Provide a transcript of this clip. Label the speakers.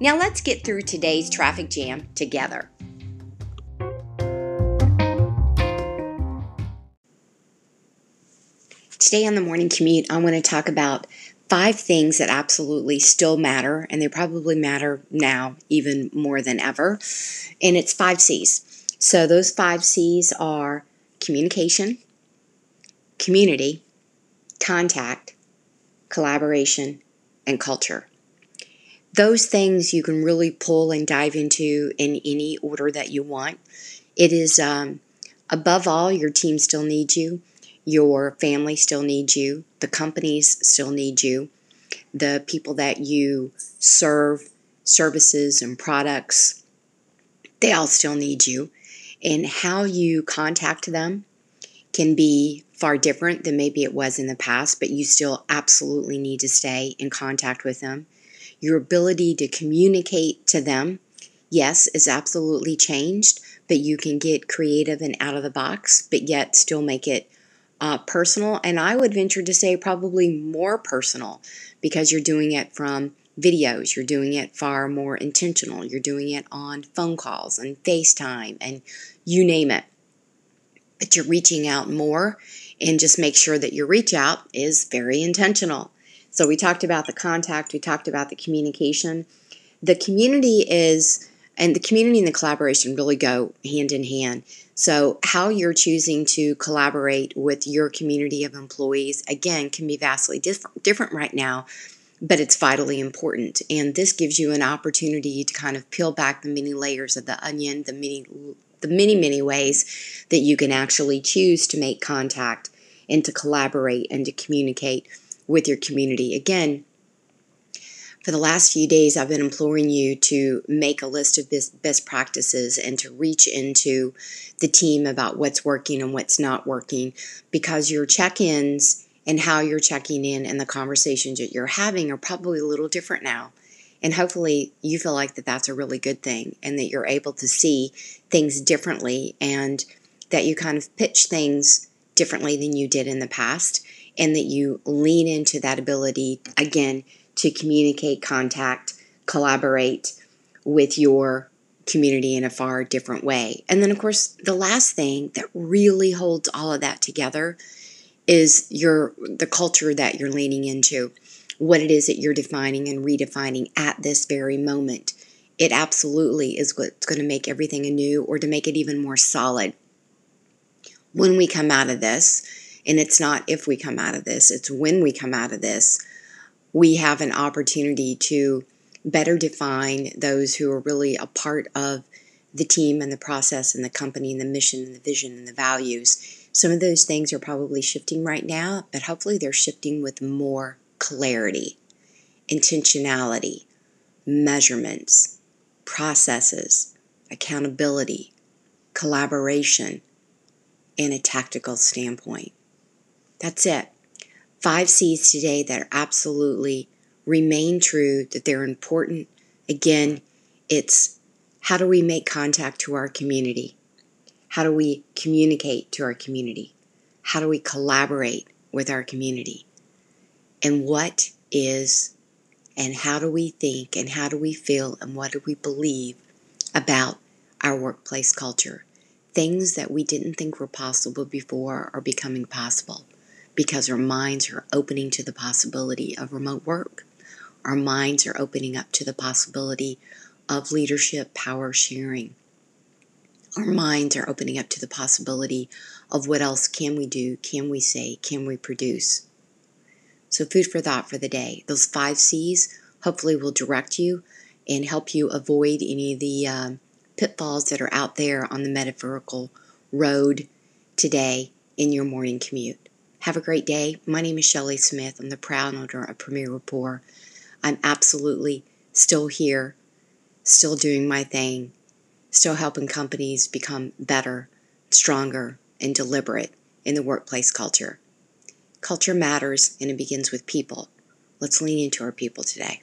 Speaker 1: Now let's get through today's traffic jam together. Today on the morning commute, I want to talk about five things that absolutely still matter, and they probably matter now even more than ever. And it's five C's. So those five C's are communication, community, contact, collaboration, and culture those things you can really pull and dive into in any order that you want. It is um, above all, your team still needs you, your family still needs you, the companies still need you, the people that you serve, services and products, they all still need you. And how you contact them can be far different than maybe it was in the past, but you still absolutely need to stay in contact with them your ability to communicate to them, yes, is absolutely changed, but you can get creative and out of the box, but yet still make it uh, personal. And I would venture to say probably more personal because you're doing it from videos, you're doing it far more intentional, you're doing it on phone calls and FaceTime and you name it. But you're reaching out more and just make sure that your reach out is very intentional. So we talked about the contact, we talked about the communication. The community is, and the community and the collaboration really go hand in hand. So, how you're choosing to collaborate with your community of employees, again, can be vastly different, different right now, but it's vitally important. And this gives you an opportunity to kind of peel back the many layers of the onion, the many, the many, many ways that you can actually choose to make contact and to collaborate and to communicate with your community. Again, for the last few days, I've been imploring you to make a list of best practices and to reach into the team about what's working and what's not working because your check ins and how you're checking in and the conversations that you're having are probably a little different now. And hopefully, you feel like that that's a really good thing and that you're able to see things differently and that you kind of pitch things differently than you did in the past and that you lean into that ability again to communicate, contact, collaborate with your community in a far different way. And then, of course, the last thing that really holds all of that together is your the culture that you're leaning into, what it is that you're defining and redefining at this very moment. It absolutely is what's going to make everything anew or to make it even more solid. When we come out of this, and it's not if we come out of this, it's when we come out of this, we have an opportunity to better define those who are really a part of the team and the process and the company and the mission and the vision and the values. Some of those things are probably shifting right now, but hopefully they're shifting with more clarity, intentionality, measurements, processes, accountability, collaboration, and a tactical standpoint. That's it. Five C's today that are absolutely remain true, that they're important. Again, it's how do we make contact to our community? How do we communicate to our community? How do we collaborate with our community? And what is and how do we think and how do we feel and what do we believe about our workplace culture? Things that we didn't think were possible before are becoming possible because our minds are opening to the possibility of remote work. Our minds are opening up to the possibility of leadership power sharing. Our minds are opening up to the possibility of what else can we do, can we say, can we produce. So, food for thought for the day. Those five C's hopefully will direct you and help you avoid any of the uh, pitfalls that are out there on the metaphorical road today in your morning commute. Have a great day. My name is Shelley Smith. I'm the proud owner of Premier Rapport. I'm absolutely still here still doing my thing, still helping companies become better, stronger, and deliberate in the workplace culture. Culture matters and it begins with people. Let's lean into our people today.